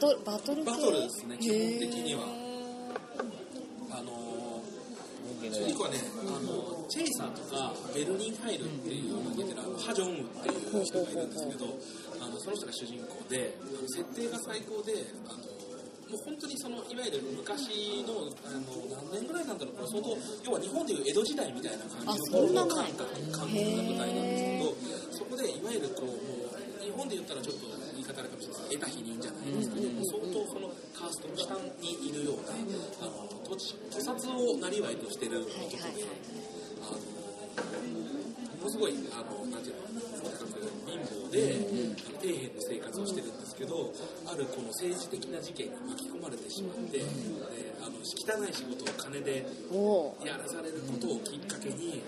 バトバトル系？バトルですね基本的には。あの主人公はねあのチェイサーとかベルニン・ファイルっていうのが出てるあのハ・ジョンウっていう人がいるんですけどあのその人が主人公で設定が最高であのもう本当にそのいわゆる昔のあの何年ぐらいなんだろうこれ相当要は日本でいう江戸時代みたいな感じの感覚感覚が舞台なんですけどそこでいわゆるこうもう日本で言ったらちょっと言い方あれかもしれないですけど得た否認じゃないですけど、相当そのカーストの下にいるようなあの土地屠殺をなりわいとしてる男で、はいはいはいあのものすごいあのなんていうのとにかく貧乏で、底辺の生活をしてるんですけどあるこの政治的な事件に巻き込まれてしまって、であの汚い仕事を金でやらされることをきっかけに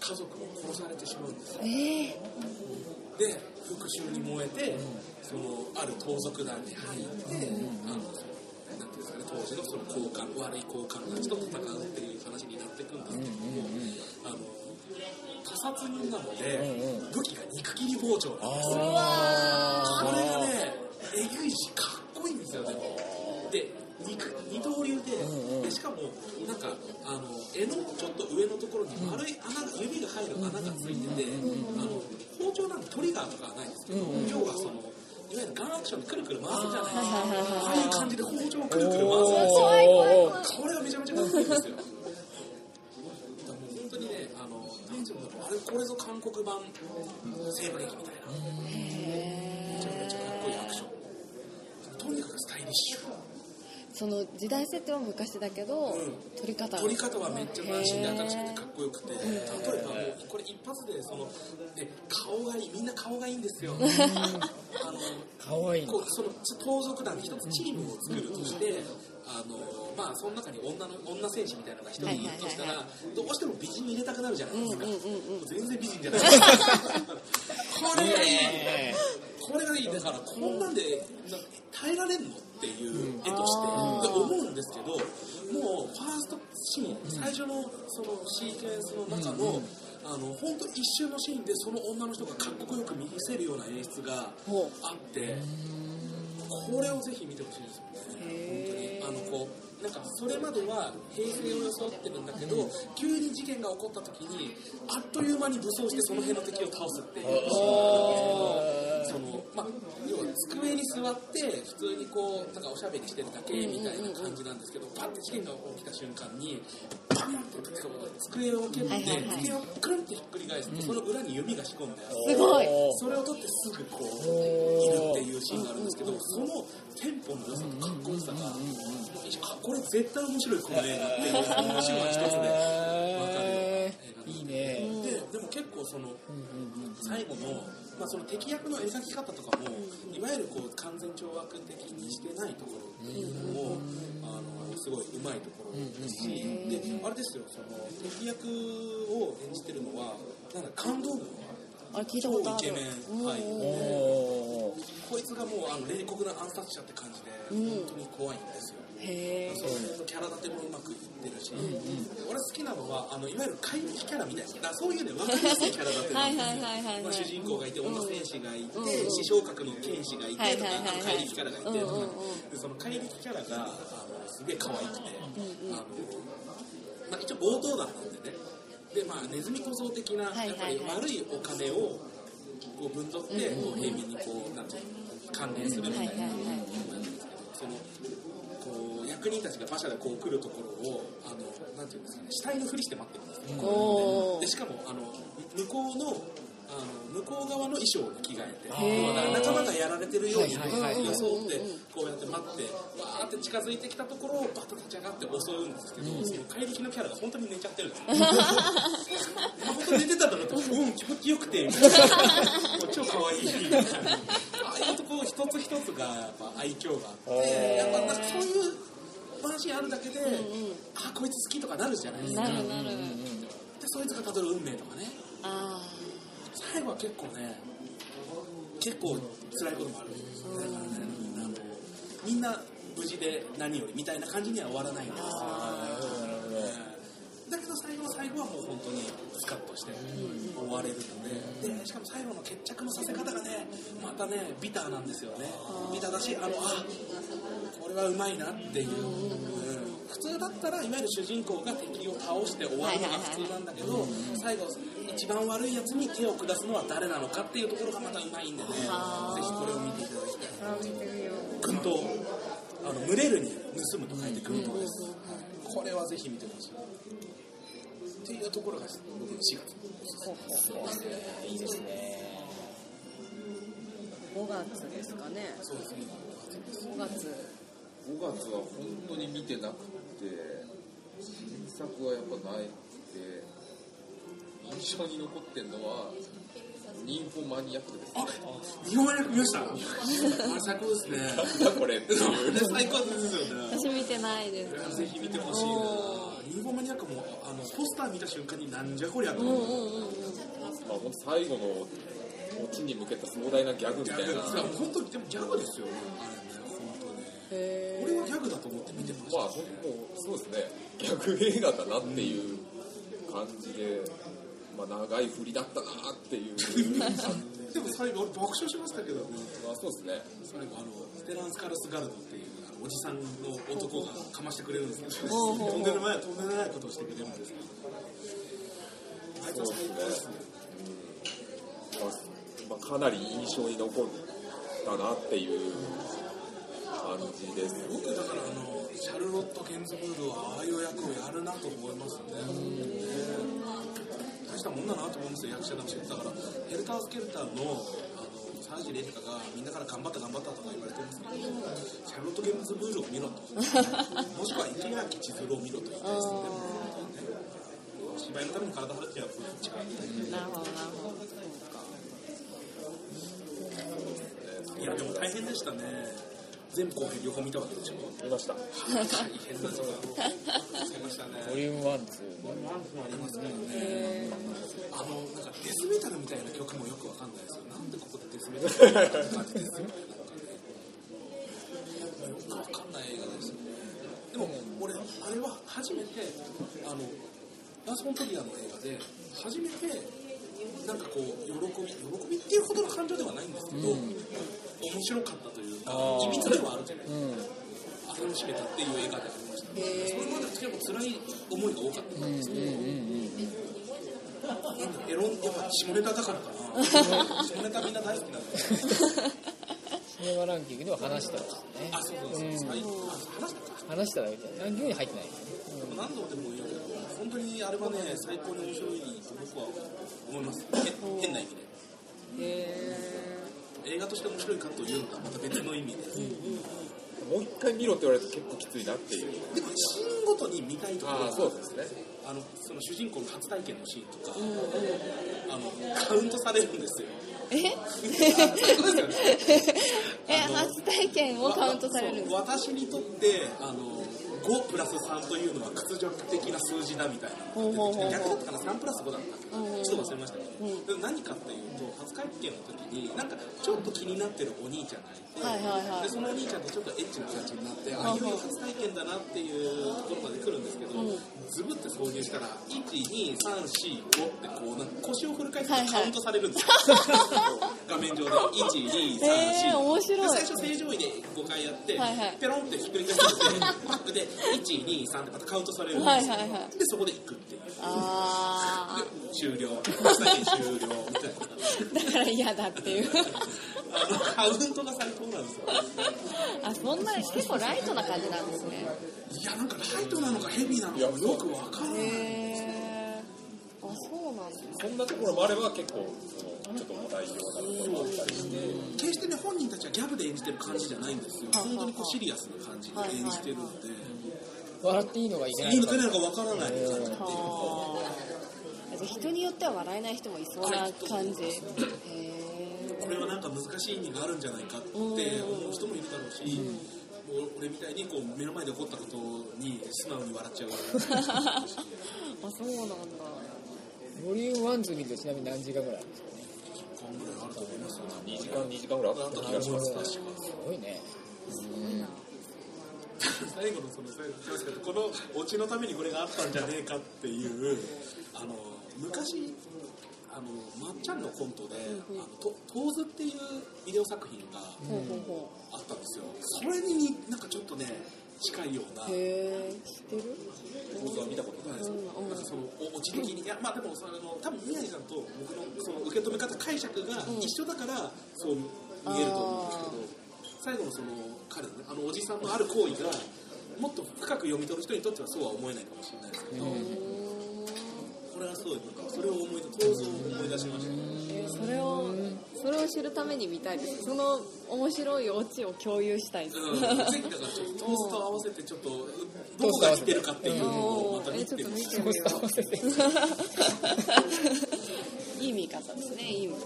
家族を殺されてしまうんですよ。ええで復讐に燃えて、そのある盗賊団に入って、あのなんていうんですかね当時のその交換悪い交換たちと戦うっていう話になっていくんですけども、あの他殺人なので、武器が肉切り包丁なんですよ。これがねえぐいしかっこいいんですよでもで肉二刀流で,、でしかもなんかあの柄のちょっと上のところに丸い穴が指が入る穴がついてて、あの包丁なんでトリガーとかはないんですけど、要はそのいわゆるガンアクションでくるくる回すじゃないですかああいう感じで包丁をくるくる回す。怖い怖い怖いこれがめちゃめちゃかっこいいんですよ。本当にねあのなんていうんだろうあれこれぞ韓国版西部劇みたいな。めちゃめちゃかっこいいアクション。とにかくスタイリッシュその時代設定は昔だけど、うん。撮り方撮り方はめっちゃ斬新で新しくてかっこよくて。例えばもうこれ一発でそので顔がいいみんな顔がいいんですよ。あのかわいいこうその盗賊団で一つチームを作るとして、あのまあその中に女の女戦士みたいなのが一人いるとしたら、どうしても美人入れたくなるじゃないですか、全然美人じゃない。これがいいこれがいい。だからこんなんでな耐えられんの？っていう絵として、で思うんですけどもうファーストシーン最初のそのシーケンスの中の、あの本当一瞬のシーンでその女の人がかっこよく見せるような演出がほあってこれをぜひ見てほしいですよね。本当に。あのこうなんかそれまでは平成を装ってるんだけど急に事件が起こった時にあっという間に武装してその辺の敵を倒すっていうそのまあ要は机に座って普通にこうなんかおしゃべりしてるだけみたいな感じなんですけどパッて事件が起きた瞬間にパンって机を蹴って机をくるんってひっくり返すとその裏に弓が仕込んであるすごい。それを取ってすぐこういるっていうシーンがあるんですけどそのテンポの良さとかっこよさがあこれ絶対面白いこの映画っていうこのシーンは一つで分かる映画いいね。ででも結構その最後の,、まあその敵役の描き方とかもいわゆるこう完全懲悪的にしてないところっていうのもあのすごいうまいところですしであれですよその敵役を演じてるのはなんだ感動部あれ聞いたことある。超イケメン。うん。はい。おこいつがもうあの冷酷な暗殺者って感じで本当に怖いんですよ、へえその辺のキャラ立てもうまくいってるし、俺好きなのはあのいわゆる怪力キャラみたいな。そういうね分かりやすいキャラ立てなん主人公がいて女戦士がいてうん師匠格の剣士がいてはいとか怪力キャラがいて。とかうんうんうん。でその怪力キャラがあのすげえ可愛くて。あの、まあ、一応強盗団なんでね。でまあネズミ小僧的なはいやっぱり悪いお金をこう分取ってこう平民にこうなんていうの関連するみたいな。はいはいはい。なんですけどそのこう役人たちが馬車でこう来るところをあのなんていうんですかね死体のふりして待ってるんですよ、おー。でしかもあの向こうのあの向こう側の衣装に着替えて仲間がやられてるように装ってこうやって待ってわーって近づいてきたところをバッと立ち上がって襲うんですけど、その怪力のキャラが本当に寝ちゃってるんですよ本当に寝てたんだなとうん気持ちよくて 超可愛いい一つ一つがやっぱ愛嬌があってやっぱなんかそういう話あるだけで、あこいつ好きとかなるじゃないですか。なるなる。でそいつがたどる運命とかね。あ最後は結構ね結構辛いこともある。んですよだからねあのみんな無事で何よりみたいな感じには終わらないんですよ最後はもう本当にスカッとして終われるので。でしかも最後の決着のさせ方がねまたねビターなんですよね。ビターだしあのあこれはうまいなっていう、うん。普通だったらいわゆる主人公が敵を倒して終わるのが普通なんだけど最後一番悪いやつに手を下すのは誰なのかっていうところがまたうまいんでね。ぜひこれを見ていただきたい。軍刀あの群れるに盗むと書いて軍刀です、はいこれはぜひ見てほしいっていうところが僕の4月いいですね5月ですかね。そうですね。5月5月は本当に見てなくて新作はやっぱないで印象に残ってるのはニンフォマニアックですあ日本語訳見ました。あれ最高ですね。これ。最高ですよね。私見てないです。ぜひ見てほしいなニンフォマニアックもあのポスター見た瞬間になんじゃこりゃと思っまあ本当最後のオチに向けた壮大なギャグみたいな。本当にでもギャグですよねあれね本当俺はギャグだと思って見てましたまあ本当もうそうですね。ギャグ映画だなっていう感じで、まあ、長い振りだったなっていう。でも最後俺爆笑しましたけど。ねまあそうですね。最後あのステランス・カルス・ガルドっていうおじさんの男がかましてくれるんですけど。とんでもないとんでもないことをしてくれるんですけど。あいつは最高ですね。まあまあ、かなり印象に残ったなっていう感じです。僕だからあのシャルロット・ゲンズブールはああいう役をやるなと思いますね。大したもんだなと思うんですよ役者だしだから。ヘルター・スケルターのあのサージ・レリカがみんなから頑張った頑張ったとか言われてますけどシャルロット・ゲンズブールを見ろともしくは池脇千鶴を見ろと言いたいですよね芝居のために体張るっていうのは違うなるほどなるほどいやでも大変でしたね全部後編両方見たわけでしょ見ました大変な時間を過ごしたねボリューム1、2。ありますからねあのなんかデスメタルみたいな曲もよくわかんないですよなんでここでデスメタルって感じですよくわかんない映画です。でも俺あれは初めてあのラース・フォントリアの映画で初めてなんかこう喜び喜びっていうほどの感情ではないんですけど、面白かったというかいびつではあるじゃないですかうん。楽しめたっていう映画でありました、それまで結構辛い思いが多かったんですけど、なんだエロンやっぱ下ネタだからかな下ネタみんな大好きなんでシネマランキングでは話してましたね。あそうそうそう、うん話したか話したらみたいな。ランキングに入ってない。何度でも言うけど本当にあれはね最高に面白いと僕は思いますへ変な意味でへ映画として面白いかというのとはまた別の意味で、もう一回見ろって言われると結構きついなっていう。でもシーンごとに見たいところあがあそうですね。あのその主人公の初体験のシーンとか、あのカウントされるんですよ。え？え初体験もカウントされるんです私にとってあの5プラス3というのは屈辱的な数字だみたいな。逆だったかな3プラス5だった。ちょっと忘れましたけど、何かっていうと初体験の時になんかちょっと気になってるお兄ちゃんがいて、でそのお兄ちゃんとちょっとエッチな形になって、あいよいよ初体験だなっていうところまで来るんですけど、うん。ズブって挿入したら12345ってこうなんか腰をフル回はいはい。転でカウントされるんですよ、画 面上で12345、えー面白い。で最初正常位で5回やって、はいはい。ペロンってひっくり返してバックで123ってまたカウントされるんですよ、はいはいはい。でそこで行くっていう。あで終了。終了みたいなーだから嫌だっていう。あのカウントが最高なんですよ。あそんな結構ライトな感じなんですね。いやなんかライトなのかヘビーなのかもよくわからない。へえあそうなんだ。そんなところもあれば結構そのちょっと話題用なところもあったりして決してね本人たちはギャグで演じてる感じじゃないんですよ。はい。本当にこうシリアスな感じで演じてるので。笑っていいのがいけないいいのかないのかわからない感じ。人によっては笑えない人もいそうな感じ。へえこれはなんか難しい意味があるんじゃないかって思う人もいるだろうし、俺みたいにこう目の前で起こったことに素直に笑っちゃう あそうなんだ。ボリューム1、2見るとちなみに何時間ぐらいあるんですか？ね。感ぐらいあると思いますよ2時間2時間ぐらいあった気がします確かすごいね。最後のその最後聞きますけどこのオチのためにこれがあったんじゃね。えかっていうあの昔あのまっちゃんのコントで「あのとトーズ」っていうビデオ作品がほうほうほあったんですよそれになんかちょっとね。近いような。知ってる？トーズは見たことないです。ようんうん。なんかそのおオチ的にいやまあでもその多分宮治さんと僕のその受け止め方解釈が一緒だからそう見えると思うんですけど最後のその彼のねあのおじさんのある行為がもっと深く読み取る人にとってはそうは思えないかもしれないですけど、これはすごいなんかそれを思い出構造を思い出しました。ねえーそれをそれを知るために見たいです。その面白いオチを共有したいです、うん、ぜひだからちょっとトースと合わせてちょっとどこが似てるかって。いうのをまたえ見てみてちょっと見てみよう。いい見方ですね。いい見方。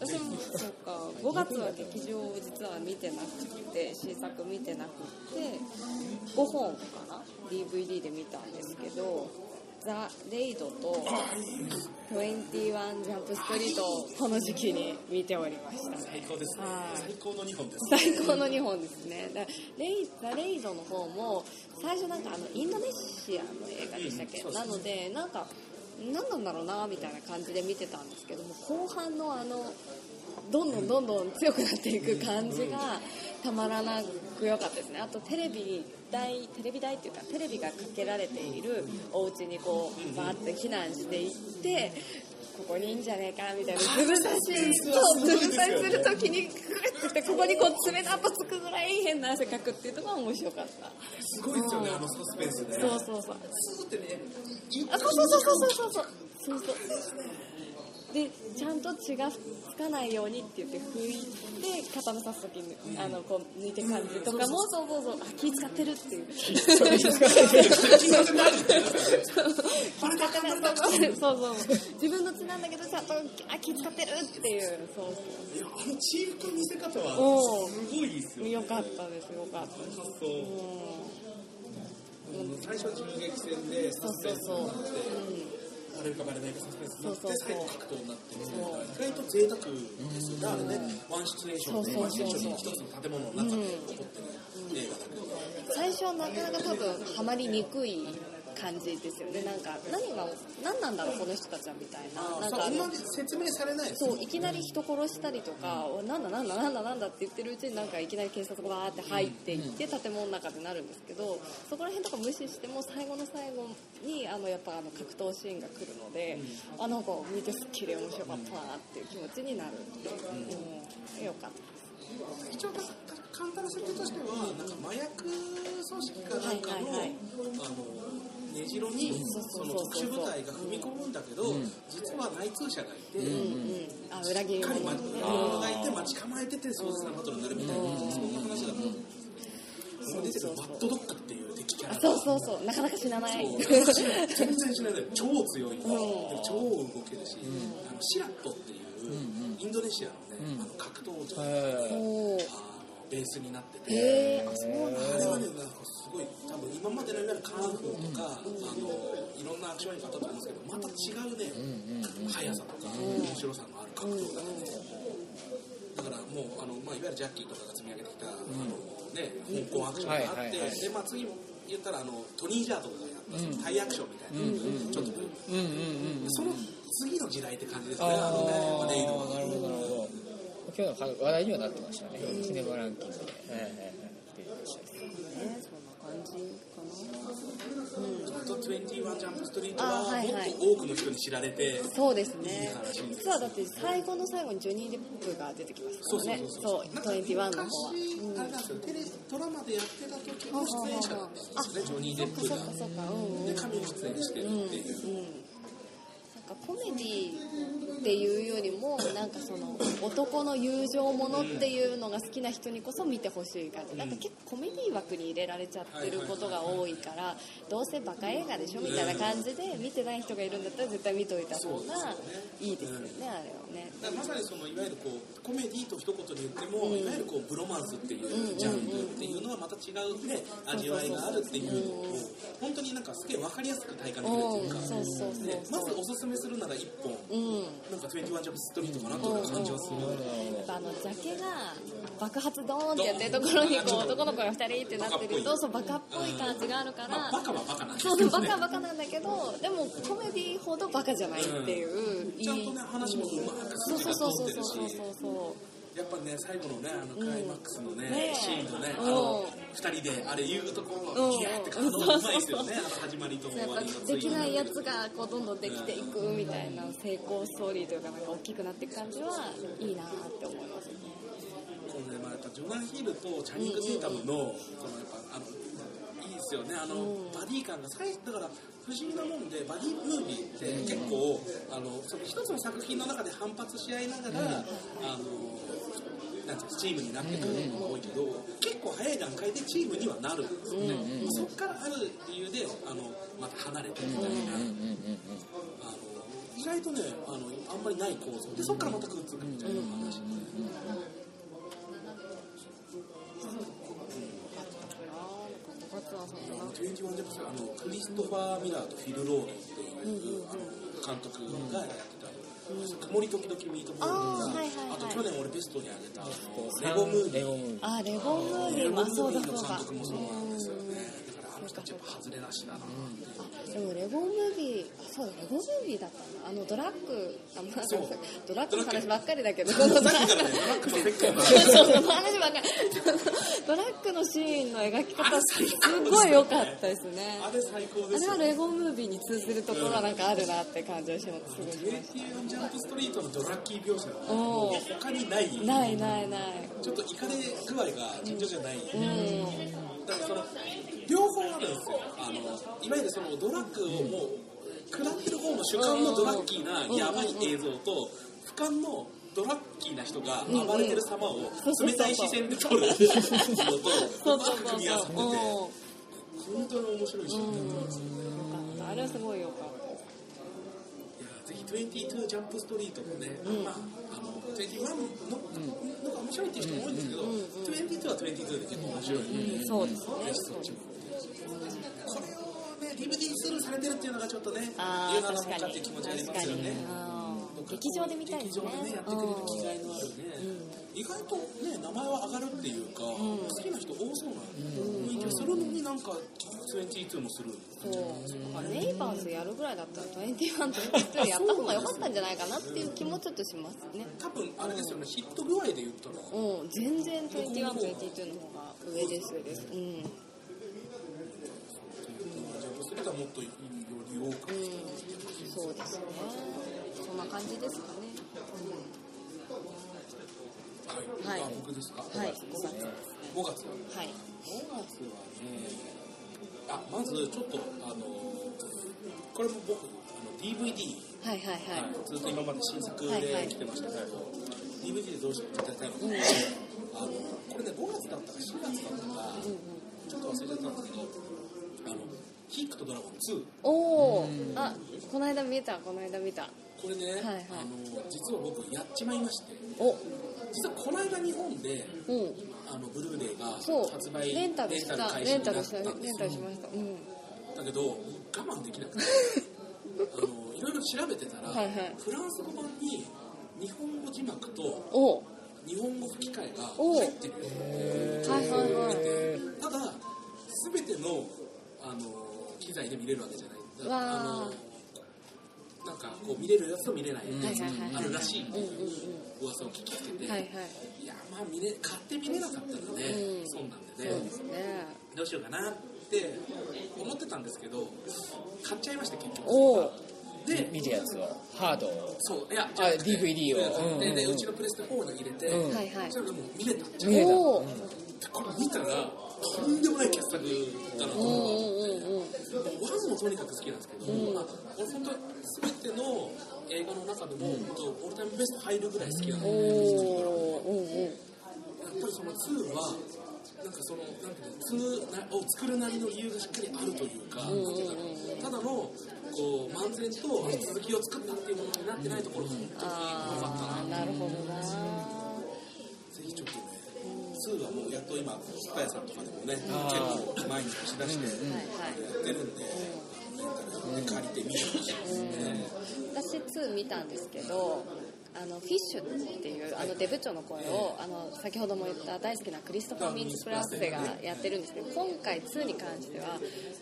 私もそうか。5月は劇場を実は見てなくて新作見てなくて5本かな？DVD で見たんですけど「ザ・レイド」と「21ジャンプストリート」をこの時期に見ておりましたね。最高ですね。はい。最高の2本です最高の2本ですね。だレイザ・レイドの方も最初なんかあのインドネシアの映画でしたっけ、うんそうですなのでなんか何なんだろうなみたいな感じで見てたんですけども後半のあのどんどんどんどん強くなっていく感じがたまらなく良かったですね。あとテレビ台テレビ台っていうかテレビがかけられているお家にこうバーって避難していってここにいいんじゃねえかみたいなつぶ刺しそうつぶ刺しするときにグッてここにこう爪の跡つくぐらい変な汗かくっていうところが面白かった。すごいですよね。あのサスペンスねそうそう。そうスーってねあそうそうそうそうそう。そうそう。そうでちゃんと血がつかないようにって言って拭いて肩の刺す時にあのこう抜いて感じとかもそうそうそう。あ気使ってるっていう。そうそう 自分の血なんだけどちゃんとあ気使ってるっていう。そういやあのチーフの見せ方はすごいですよそうよかったです。よかったです発想うん最初銃撃戦でサスペンスそうそうになってバレるかバレないかサスペンスになって最後格闘になってみたいな。意外と贅沢ですよね。あれねワンシチュエーションでワンシチュエーション一つの建物の中で起こってる映画だけど。最初はなかなか多分ハマりにくい感じですよね。なんか何が何なんだろうこの人たちはみたいな。なんかあの説明されないそういきなり人殺したりとか、おなんだなんだなんだなんだって言ってるうちになんかいきなり警察がバーって入っていって建物の中でなるんですけどそこら辺とか無視しても最後の最後にあのやっぱあの格闘シーンが来るので、あなんか見てすっきり面白かったなっていう気持ちになる。っていう、うん、よかった。一応簡単な設定としてはなんか麻薬組織かなんかの,、はいはいはい。あの根城にその特殊部隊が踏み込むんだけど、実は内通者がいて、あ裏切りしっかり者者がいて待ち構えてて壮絶なバトルになるみたいな、そんな話だと思うマッドドッグっていう敵キャラ。あそうそうそう。なかなか死なない。全然知らない。超強い、で超動けるし、あのシラットっていう、インドネシアのね、あの格闘技、おー。あのベースになってて、へえあそうなんだ。あれはねなんかすごい多分今までのいわゆるカンフーとか、あのいろんなアクション映画あったと思うんですけどまた違うね、速さとか、面白さのある格闘だね、だからもうあの、まあ、いわゆるジャッキーとかが積み上げてきた、あのね、香港アクションがあって、はいはいはい。でまあ、次言ったらあのトニー・ジャーとかがやったそのタイアクションみたいな、ちょっとね、うんうんうんその次の時代って感じですね、ああのね、レイドあなるほどなる。ほど今日の話題にはなってましたね。シネマランキングで。はいはいはいっていう話ですねそんな感じかあと21ジャンプストリートあははいはいもっと多くの人に知られて、なそうですいいね話です実はだって最後の最後にジョニー・デップが出てきますからね。そう。なんか21の方は昔、あれなんですよテレドラマでやってた時の出演者だったんですねジョニー・デップが。そっかそっか。うんうんで神に出演してるっていう、なんかコメディっていうよりもなんかその男の友情ものっていうのが好きな人にこそ見てほしい感じ。なんか結構コメディ枠に入れられちゃってることが多いからどうせバカ映画でしょみたいな感じで見てない人がいるんだったら絶対見といた方がいいですよねあれはね。だからまさにそのいわゆるこうコメディと一言で言っても、いわゆるこうブロマンスっていうジャンル。っていうのはまた違うね味わいがあるっていうのを本当になんかすげえ分かりやすく体感できるっていうか、まずおすすめするなら1本うん。なんか21ジャンプストリートかなという感じはする、やっぱあのジャケが爆発ドーンってやってるところにこう男の子が2人ってなってるとそうバカっぽい感じがあるから、まあ、バカはバカなんですねバカバカなんだけどでもコメディほどバカじゃないっていう、いいちゃんとね話もうまくそう筋そうそうそうそうそうそうやっぱね最後のねあのクライマックスのね,、ね。えシーンのねあうん。の二人であれ言うところうんギャーって感動うまいですよね。あの始まりと終やっぱわりのできないやつがこうどんどんできていくみたいな成功ストーリーというかなんか大きくなっていく感じはいいなって思いますね。このねまあやっぱジョナヒルとチャニング・テイタムのそのやっぱあのいいですよね。あの、バディ感が最初だから不思議なもんでバディムービーって結構、あのその一つの作品の中で反発し合いながら、あのなんていうのチームになってくるのが多いけど、結構早い段階でチームにはなるんですよ。ね、まあそこからある理由であのまた離れてみたいな、あの意外とねあのあんまりない構造。でそこからまたくっつくみたいな話。で、あとはそうだな21ジャンプスあのクリストファー・ミラーとフィル・ローレンっていう、あの監督がやってた「曇り時々ミートボール」とか。はいはいはい。あと去年俺ベストにあげたあのレゴムービー。レゴムービーあレゴムービレゴムーまあそうだそうだ監督もそうなんですよね。だからあの人たちやっぱ外れなしだなってでもレゴムービーあそうだレゴムービーだったんだあのドラッグあまあそうドラッグ。の話ばっかりだけど。ドラッグ。の世界はそうそうその話ばっかりドラッグのシーンの描き方すごい良かったですね。あれ最高あですよれはレゴムービーに通ずるところはなんかあるなって感じがしますすごいしまし21ジャンプストリートのドラッキー描写。はおもうー。他にないたないないないちょっとイカれ具合が尋常じゃない、うん。だからその両方あるんですよ。あのいわゆるそのドラッグをもう食らってる方の主観のドラッキーなやばい映像と俯瞰のドラッキーな人が暴れてる様を冷たい視線で撮る。のとそうまく 組み合わさってて本当に面白いし、いやうん。よかったあれはすごい良かったぜひ22ジャンプストリートもね、まああの21のののが面白いっていう人も多いんですけど、22は22で結構面白い。ので、そうですね。これをね DVD スルーされてるっていうのがちょっとね言うなら確かっていう気持ちありますよね。うん劇場で見たいですね。劇場でねやってくれる気概のあるね、意外とね名前は上がるっていうか、好きな人多そうな雰囲気がするのになんか22もするそう。あネイバーズやるぐらいだったら21と22やった方が良かったんじゃないかなっていう気もちょっとしますね。多分あれですよねヒット具合で言ったら。うん。全然21、22の方が上です上ですうん、うん、ジャンプスリートはもっとより多くそうですね。そんな感じですかね。はい、はい。僕ですかはい5月。5月。はい5月。はねあまずちょっとあのこれも僕あの DVD はいはいはい、ずっと今まで新作はいはいで来てましたけど、DVD でどうしていただきたいので、あのこれね5月。だったか4月。だったか、ちょっと忘れちゃったんですけどあのヒックとドラゴン2おおあこの間見たこの間見たこれね、はいはい。あの実は僕やっちまいまして。お。実はこの間日本でうん。あのブルーレイが発売レンタルした。レンタルしたレンタルしました。う。んだけど我慢できなくて。あのいろいろ調べてたら、はいはい。フランス語版に日本語字幕とお。日本語吹き替えがお。入ってるはいはいはい。ただ全てのあの機材で見れるわけじゃない。あのかこう見れるやつと見れないやつあるらしい。うんうんうん噂を聞きつけて、はいはい。いやまあ見れ買って見れなかったらね、うん。そうなんでねね。どうしようかなって思ってたんですけど買っちゃいました結局。で見るやつをハードを。そういやあ DVD を。ででうんうんうちのプレステ4に入れて、うんはいはい。それでもう見れた。見れた。おおでこれ見たらとんでもない傑作だなとうんうん思ったうん。うんワンもとにかく好きなんですけど、まあ、俺本当に全ての映画の中でも、本当オールタイムベスト入るぐらい好きなんおで、おうん。うんやっぱりその2はなんかそのなんていうの2なを作るなりの理由がしっかりあるというか、ただのこう漫然と続きを作ったっていうものになってないところが本当に良かったななるほどな。ぜひちょっとね2はもうやっと今深谷さんとかでもね結構前に押し出してやってるんで、レンタルで借りて見てほしいですね、私2見たんですけどあのフィッシュっていうあのデブ長の声をあの先ほども言った大好きなクリストファー・ミンツ・プラスセがやってるんですけど今回2に関しては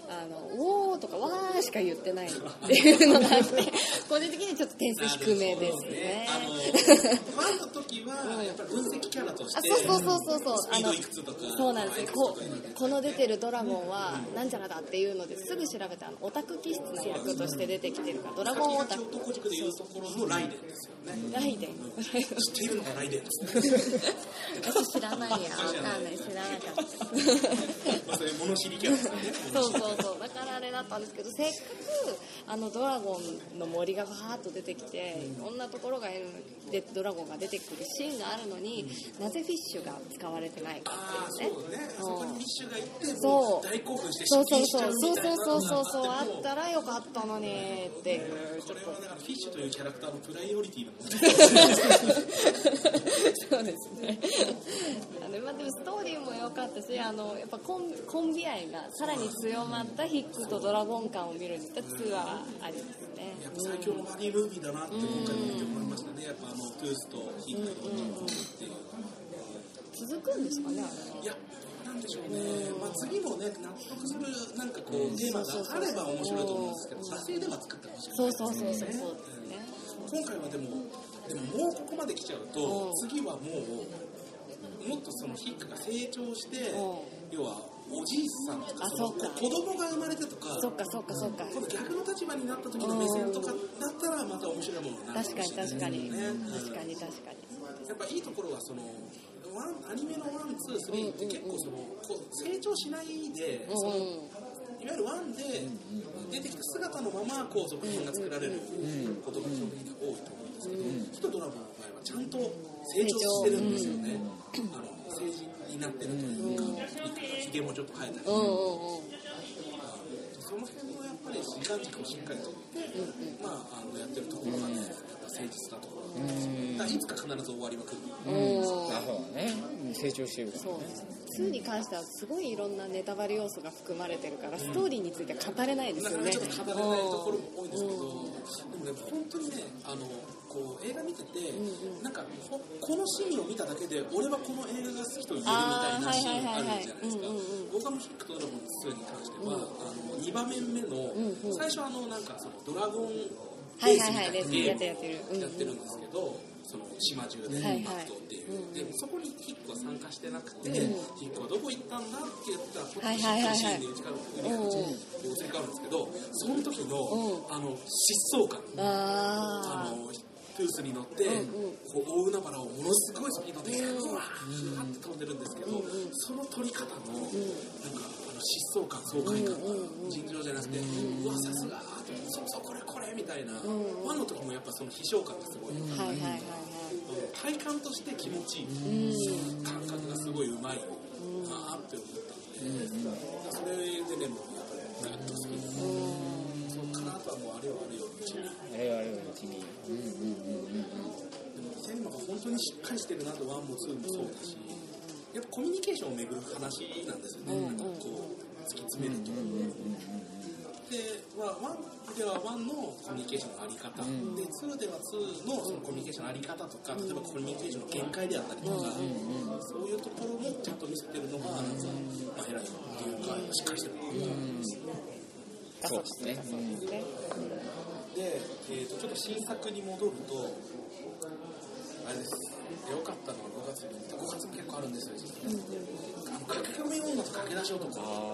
あの「おー」とか「わー」しか言ってないっていうのがあって個人的にちょっと点数低めですね。あの1の時はやっぱり分析キャラとしあてそうそうそうそうそう。スピードいくつとかそうなんですよ。ここの出てるドラゴンはなんちゃらだっていうのですぐ調べてあのオタク気質の役として出てきてるからドラゴンオタク男軸でいうところのライデンですよねライデン知っているのがライデンですね 私知らないや。わかんない。知らなかった。まあそれ物知りキャラですよね。そうそうそうったんですけどせっかくあのドラゴンの森がバーッと出てきていろんなところがでドラゴンが出てくるシーンがあるのになぜフィッシュが使われてないかっていうね。そうだね。あそこにミッシュが行ってそう。もう大興奮してそうそうそうそう。そうそうそう。あったらよかったのにっていうちこょっれはだからフィッシュというキャラクターのプライオリティの問題 そうですね。あのまあでもストーリーも良かったし、あのやっぱコンコンビ愛がさらに強まったヒックとドラゴン感を見るにはツアーありですね。やっぱ最強のバディムービーだなって今回見て思いましたね。やっぱあのトゥースとヒックのっていう続くんですかねあれは。いやなんでしょうね、まあ、次もね納得するなんかこうテーマがあれば面白いと思うんですけど惰性では作ってほしいそうそうそうそうそう。ですね。今回はでもでももうここまで来ちゃうとうん。次はもうもっとそのヒックが成長してうん。要はおじいさんとかあそのそうか。子供が生まれてとかそっかそっかそっか。今度逆の立場になった時の目線とかだったらまた面白いものになる確かに確かに。ね確かに確かに。やっぱいいところはそのワンアニメの one two three って結構そのこう成長しないで、そのうん。いわゆる one で出てきた姿のままこう続編が作られることが基本的に多いと思うんですけど、ヒットドラゴンの場合はちゃんと成長してるんですよね、あの成人になってるというか、ひげもちょっと生えたり、うんうんうん。その辺のやっぱり時間軸をしっかりと、まあ、あのやってるところがね、誠実なところだと思うんですよだからいつか必ず終わりは来る。うん。あそうだねうん成長してるからそう2に関してはすごいいろんなネタバレ要素が含まれてるからストーリーについては語れないですよね。ちょっと語れないところも多いんですけど、でもね、本当にね、あのこう映画見てて、なんかほこのシーンを見ただけで、俺はこの映画が好きと言えるみたいなシーンあるじゃないですか。僕がムヒックとドラゴン2に関しては、あの2場面目の、最初はあのなんかそのドラゴンはいはいはいレースやってるやってる。うん。うんやってるんですけど、その島中で。はいはい。格闘っていう、でもそこにヒックは参加してなくて、ヒックはどこ行ったんだって言ったら、はいはいはいはい。で内から振り返って移り変わるんですけど、その時の、あの疾走感、ああのトゥースに乗って、こう大海原をものすごいスピードで、うわーって飛んでるんですけど、その撮り方の、なんかあの疾走感爽快感が尋常じゃなくて、うわさすがーって。そうそうこれこれみたいな、ワンの時もやっぱその飛翔感がすごい、あはいはいはいはい。体感として気持ちいい、感覚がすごいうまいなーって思ったんで、それでねもうやっぱりずっと好きで、そっからあとはもうあれよあれようちに。あれはあれはう。ちにテーマが本当にしっかりしてるなと one も two もそうだし、やっぱコミュニケーションをめぐる話なんですよね、なんかこう突き詰めると。で、まあ、 one では one のコミュニケーションのあり方、でツーではツーのそのコミュニケーションのあり方とか、例えばコミュニケーションの限界であったりとか、そういうところもちゃんと見せてるのが、なんか、まあ、偉いっていうか、しっかりしてるなと思います。そうですね。ねで、えー、とちょっと新作に戻ると、あれです、良かったのは5月に見て、5月も結構あるんですよ、実は。あの駆け込み女と駆け出し男。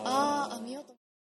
あー。あ見ようと